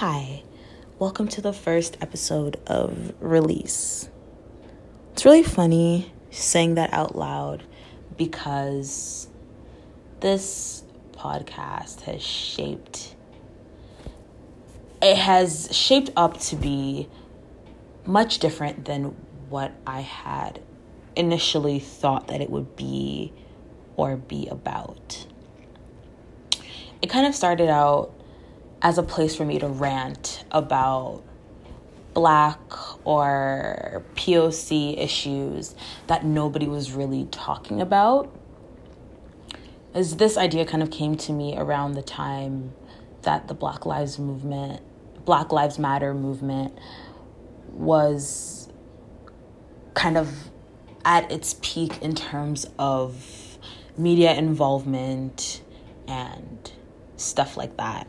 Hi, welcome to the first episode of Release. It's really funny saying that out loud because this podcast has shaped it has shaped up to be much different than what I had initially thought that it would be or be about. It kind of started out as a place for me to rant about black or POC issues that nobody was really talking about. As this idea kind of came to me around the time that the Black Lives movement, Black Lives Matter movement was kind of at its peak in terms of media involvement and stuff like that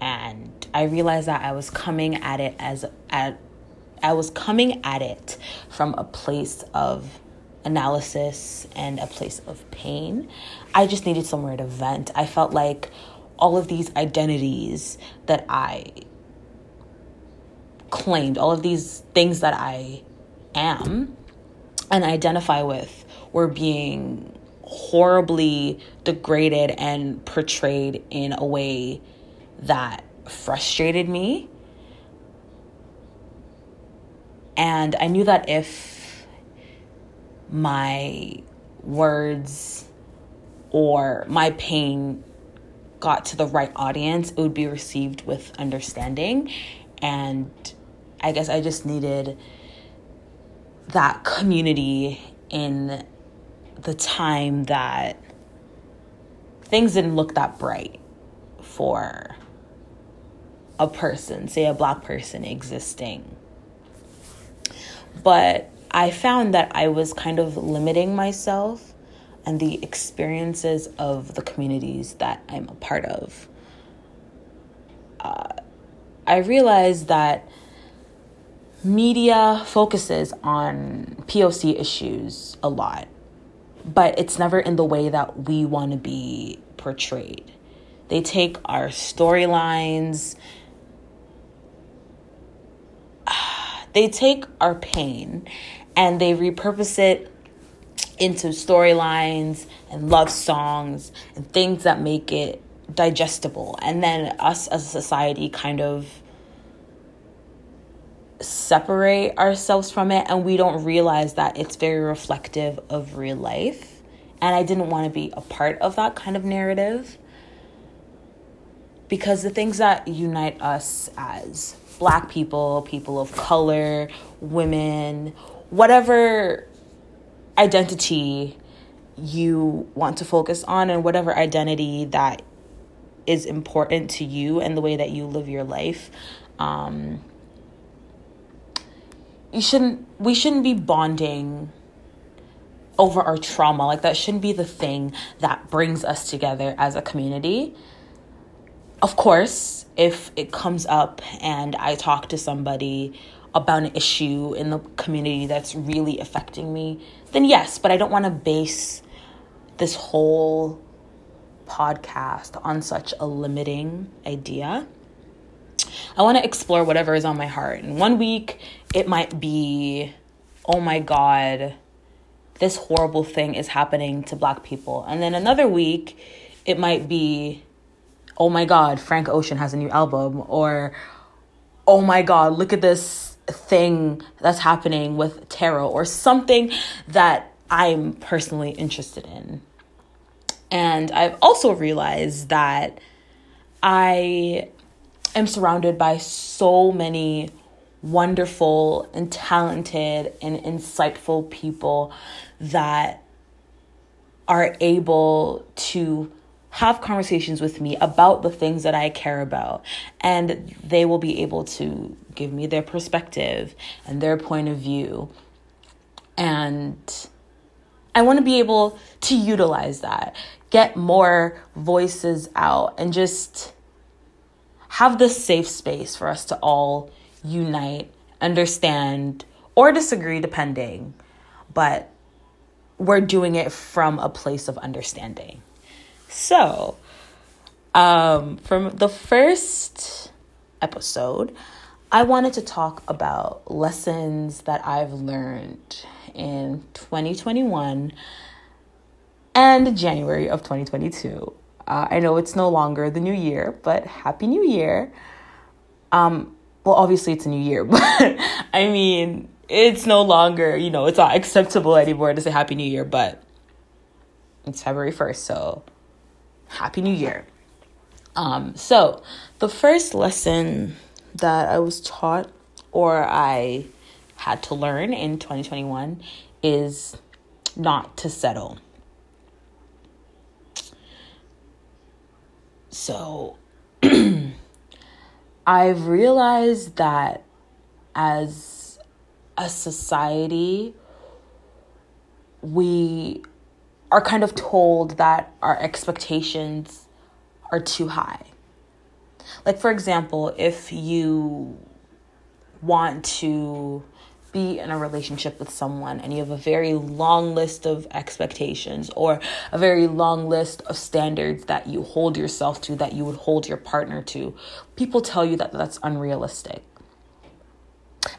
and I realized that I was coming at it as at I was coming at it from a place of analysis and a place of pain. I just needed somewhere to vent. I felt like all of these identities that I claimed, all of these things that I am and identify with were being horribly degraded and portrayed in a way that frustrated me. And I knew that if my words or my pain got to the right audience, it would be received with understanding. And I guess I just needed that community in the time that things didn't look that bright for a person, say a black person existing. But I found that I was kind of limiting myself and the experiences of the communities that I'm a part of. Uh, I realized that media focuses on POC issues a lot, but it's never in the way that we want to be portrayed. They take our storylines they take our pain and they repurpose it into storylines and love songs and things that make it digestible. And then us as a society kind of separate ourselves from it and we don't realize that it's very reflective of real life. And I didn't want to be a part of that kind of narrative because the things that unite us as black people, people of color, women, whatever identity you want to focus on and whatever identity that is important to you and the way that you live your life um, you shouldn't we shouldn't be bonding over our trauma. Like that shouldn't be the thing that brings us together as a community of course, if it comes up and I talk to somebody about an issue in the community that's really affecting me, then yes, but I don't want to base this whole podcast on such a limiting idea. I want to explore whatever is on my heart. And one week, it might be, oh my God, this horrible thing is happening to Black people. And then another week, it might be, oh my god, Frank Ocean has a new album, or oh my god, look at this thing that's happening with tarot, or something that I'm personally interested in. And I've also realized that I am surrounded by so many wonderful and talented and insightful people that are able to have conversations with me about the things that I care about. And they will be able to give me their perspective and their point of view. And I want to be able to utilize that, get more voices out, and just have this safe space for us to all unite, understand, or disagree, depending. But we're doing it from a place of understanding. So, um, from the first episode, I wanted to talk about lessons that I've learned in 2021 and January of 2022. Uh, I know it's no longer the new year, but happy new year. Um, well, obviously it's a new year, but I mean, it's no longer, you know, it's not acceptable anymore to say happy new year, but it's February 1st, so happy new year. Um, so the first lesson that I was taught or I had to learn in 2021 is not to settle. So I've realized that as a society, we are kind of told that our expectations are too high. Like, for example, if you want to be in a relationship with someone and you have a very long list of expectations or a very long list of standards that you hold yourself to that you would hold your partner to, people tell you that that's unrealistic.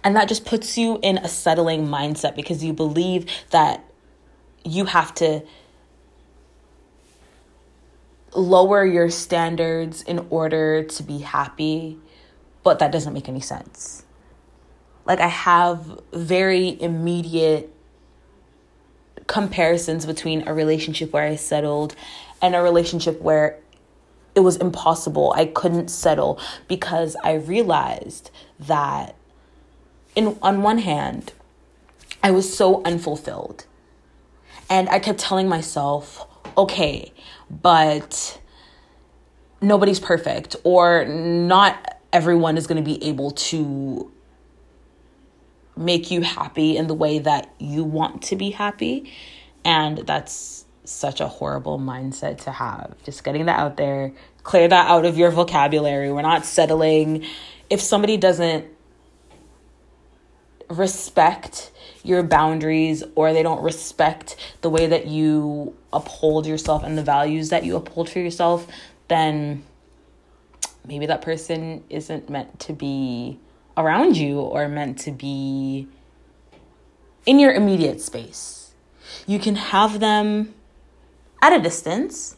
And that just puts you in a settling mindset because you believe that you have to lower your standards in order to be happy, but that doesn't make any sense. Like, I have very immediate comparisons between a relationship where I settled and a relationship where it was impossible. I couldn't settle because I realized that in on one hand, I was so unfulfilled. And I kept telling myself, okay, but nobody's perfect or not everyone is going to be able to make you happy in the way that you want to be happy. And that's such a horrible mindset to have. Just getting that out there. Clear that out of your vocabulary. We're not settling. If somebody doesn't respect your boundaries or they don't respect the way that you uphold yourself and the values that you uphold for yourself, then maybe that person isn't meant to be around you or meant to be in your immediate space. You can have them at a distance,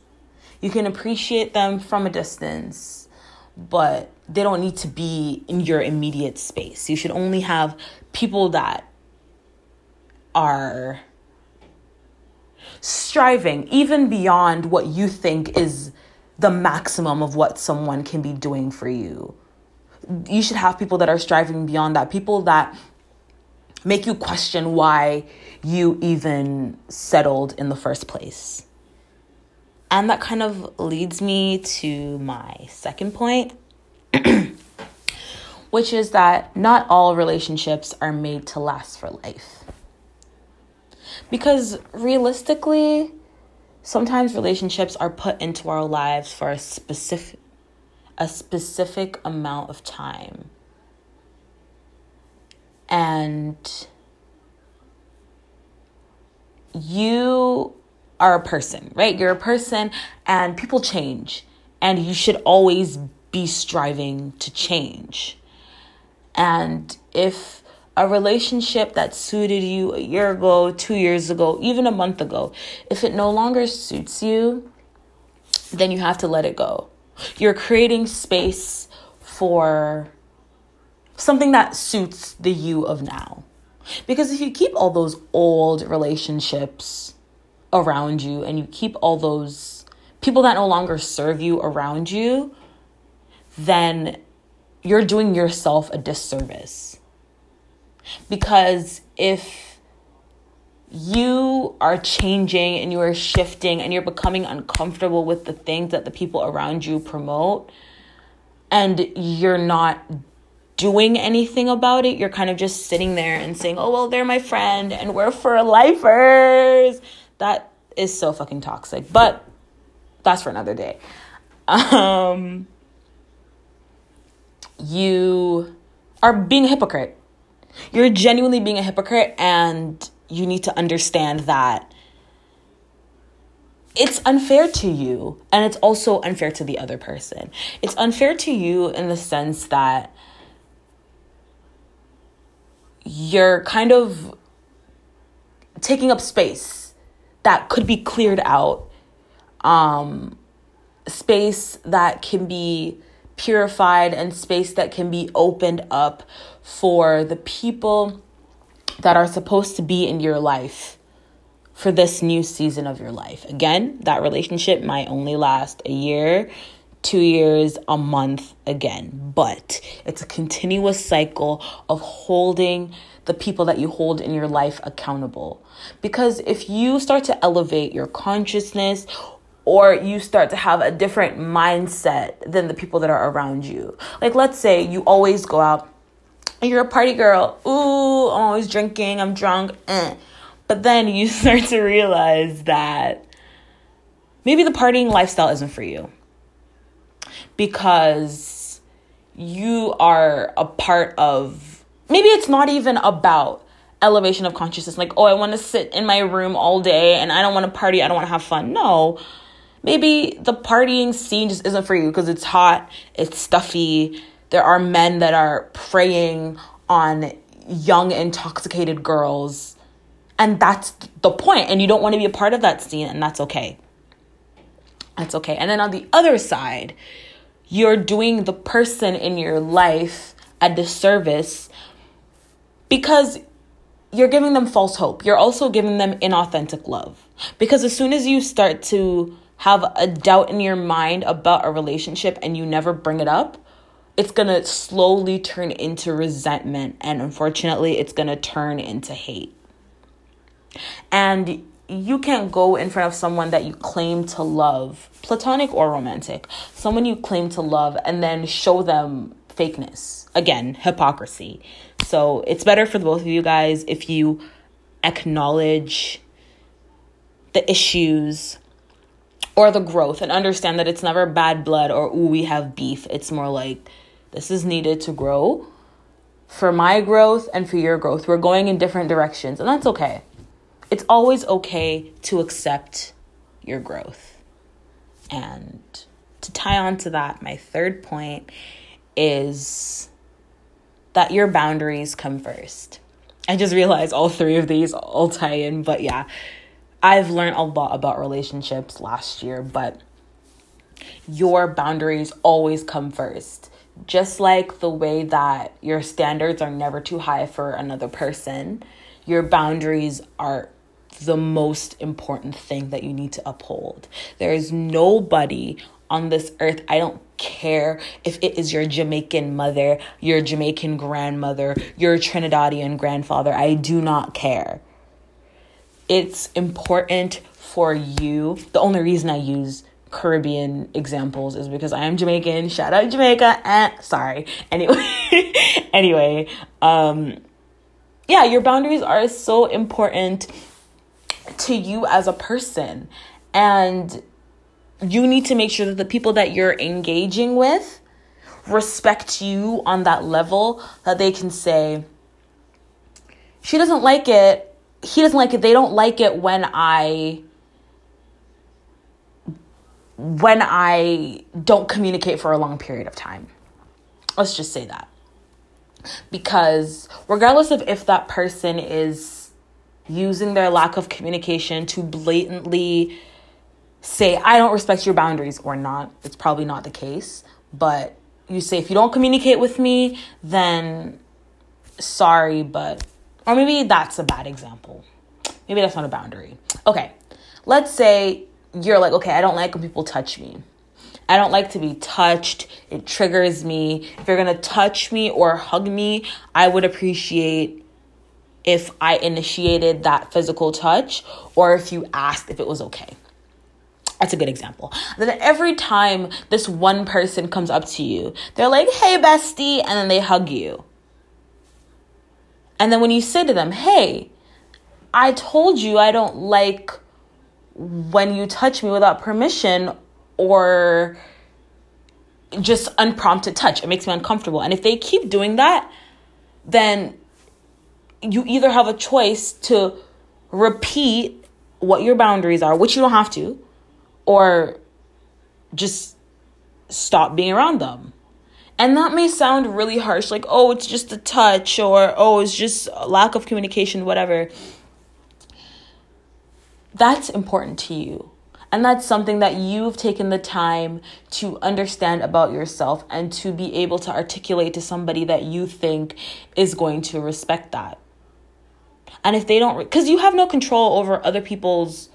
you can appreciate them from a distance, but they don't need to be in your immediate space. You should only have people that are striving even beyond what you think is the maximum of what someone can be doing for you. You should have people that are striving beyond that, people that make you question why you even settled in the first place. And that kind of leads me to my second point, which is that not all relationships are made to last for life. Because realistically, sometimes relationships are put into our lives for a specific a specific amount of time. And you are a person, right? You're a person and people change and you should always be striving to change. And if a relationship that suited you a year ago, two years ago, even a month ago, if it no longer suits you, then you have to let it go. You're creating space for something that suits the you of now. Because if you keep all those old relationships around you and you keep all those people that no longer serve you around you, then you're doing yourself a disservice. Because if you are changing and you are shifting and you're becoming uncomfortable with the things that the people around you promote, and you're not doing anything about it, you're kind of just sitting there and saying, oh, well, they're my friend and we're for lifers. That is so fucking toxic. But that's for another day. Um, you are being a hypocrite you're genuinely being a hypocrite and you need to understand that it's unfair to you and it's also unfair to the other person. It's unfair to you in the sense that you're kind of taking up space that could be cleared out um space that can be purified and space that can be opened up for the people that are supposed to be in your life for this new season of your life. Again, that relationship might only last a year, two years, a month again, but it's a continuous cycle of holding the people that you hold in your life accountable. Because if you start to elevate your consciousness or you start to have a different mindset than the people that are around you. Like, let's say you always go out and you're a party girl. Ooh, I'm always drinking, I'm drunk. Eh. But then you start to realize that maybe the partying lifestyle isn't for you because you are a part of maybe it's not even about elevation of consciousness like oh i want to sit in my room all day and i don't want to party i don't want to have fun no maybe the partying scene just isn't for you because it's hot, it's stuffy. There are men that are preying on young, intoxicated girls. And that's the point. And you don't want to be a part of that scene, and that's okay. That's okay. And then on the other side, you're doing the person in your life a disservice because you're giving them false hope. You're also giving them inauthentic love. Because as soon as you start to have a doubt in your mind about a relationship and you never bring it up, it's to slowly turn into resentment. And unfortunately, it's to turn into hate. And you can't go in front of someone that you claim to love, platonic or romantic, someone you claim to love, and then show them fakeness. Again, hypocrisy. So it's better for the both of you guys if you acknowledge the issues or the growth and understand that it's never bad blood or ooh we have beef. It's more like this is needed to grow for my growth and for your growth. We're going in different directions and that's okay. It's always okay to accept your growth. And to tie on to that my third point is that your boundaries come first. I just realized all three of these all tie in but yeah I've learned a lot about relationships last year, but your boundaries always come first. Just like the way that your standards are never too high for another person, your boundaries are the most important thing that you need to uphold. There is nobody on this earth, I don't care if it is your Jamaican mother, your Jamaican grandmother, your Trinidadian grandfather. I do not care it's important for you. The only reason I use Caribbean examples is because I am Jamaican. Shout out Jamaica. Eh, sorry. Anyway, anyway, um, yeah, your boundaries are so important to you as a person, and you need to make sure that the people that you're engaging with respect you on that level that they can say, she doesn't like it he doesn't like it. They don't like it when I when I don't communicate for a long period of time. Let's just say that. Because regardless of if that person is using their lack of communication to blatantly say, I don't respect your boundaries or not, it's probably not the case. But you say, if you don't communicate with me, then sorry, but or maybe that's a bad example. Maybe that's not a boundary. Okay, let's say you're like, okay, I don't like when people touch me. I don't like to be touched. It triggers me. If you're going to touch me or hug me, I would appreciate if I initiated that physical touch or if you asked if it was okay. That's a good example. Then every time this one person comes up to you, they're like, hey, bestie, and then they hug you. And then when you say to them, hey, I told you I don't like when you touch me without permission or just unprompted touch. It makes me uncomfortable. And if they keep doing that, then you either have a choice to repeat what your boundaries are, which you don't have to, or just stop being around them. And that may sound really harsh, like, oh, it's just a touch, or oh, it's just lack of communication, whatever. That's important to you. And that's something that you've taken the time to understand about yourself and to be able to articulate to somebody that you think is going to respect that. And if they don't, because you have no control over other people's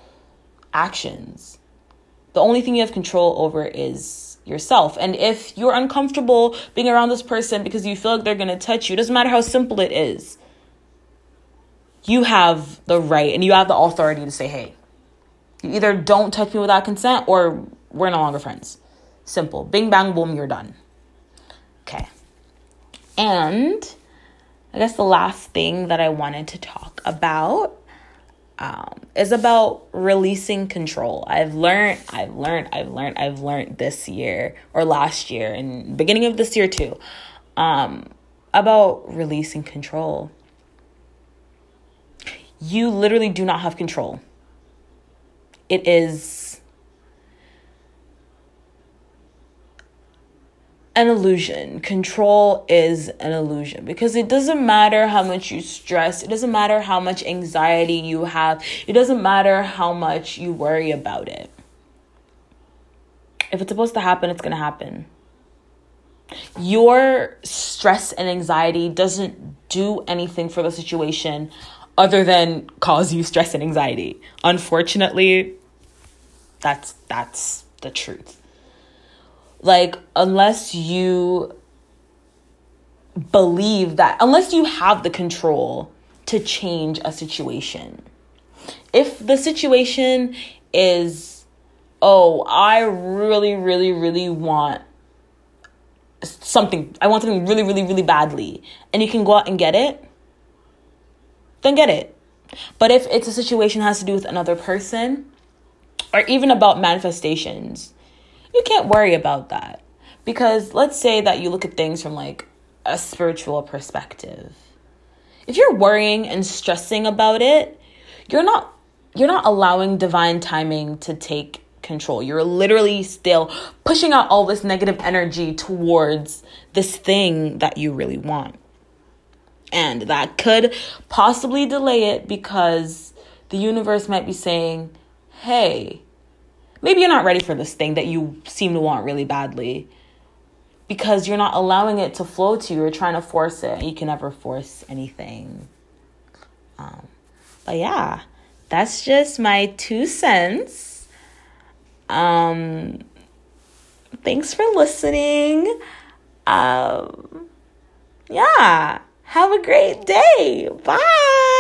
actions, the only thing you have control over is yourself. And if you're uncomfortable being around this person because you feel like they're going to touch you, doesn't matter how simple it is. You have the right and you have the authority to say, hey, you either don't touch me without consent or we're no longer friends. Simple. Bing, bang, boom, you're done. Okay. And I guess the last thing that I wanted to talk about um, is about releasing control. I've learned, I've learned, I've learned, I've learned this year or last year and beginning of this year too, um, about releasing control. You literally do not have control. It is an illusion. Control is an illusion because it doesn't matter how much you stress, it doesn't matter how much anxiety you have, it doesn't matter how much you worry about it. If it's supposed to happen, it's going to happen. Your stress and anxiety doesn't do anything for the situation other than cause you stress and anxiety. Unfortunately, that's that's the truth. Like, unless you believe that, unless you have the control to change a situation, if the situation is, oh, I really, really, really want something, I want something really, really, really badly, and you can go out and get it, then get it. But if it's a situation has to do with another person, or even about manifestations, you can't worry about that. Because let's say that you look at things from like a spiritual perspective. If you're worrying and stressing about it, you're not you're not allowing divine timing to take control. You're literally still pushing out all this negative energy towards this thing that you really want. And that could possibly delay it because the universe might be saying, hey, maybe you're not ready for this thing that you seem to want really badly because you're not allowing it to flow to you. You're trying to force it. You can never force anything. Um, but yeah, that's just my two cents. Um, thanks for listening. Um, yeah, have a great day. Bye.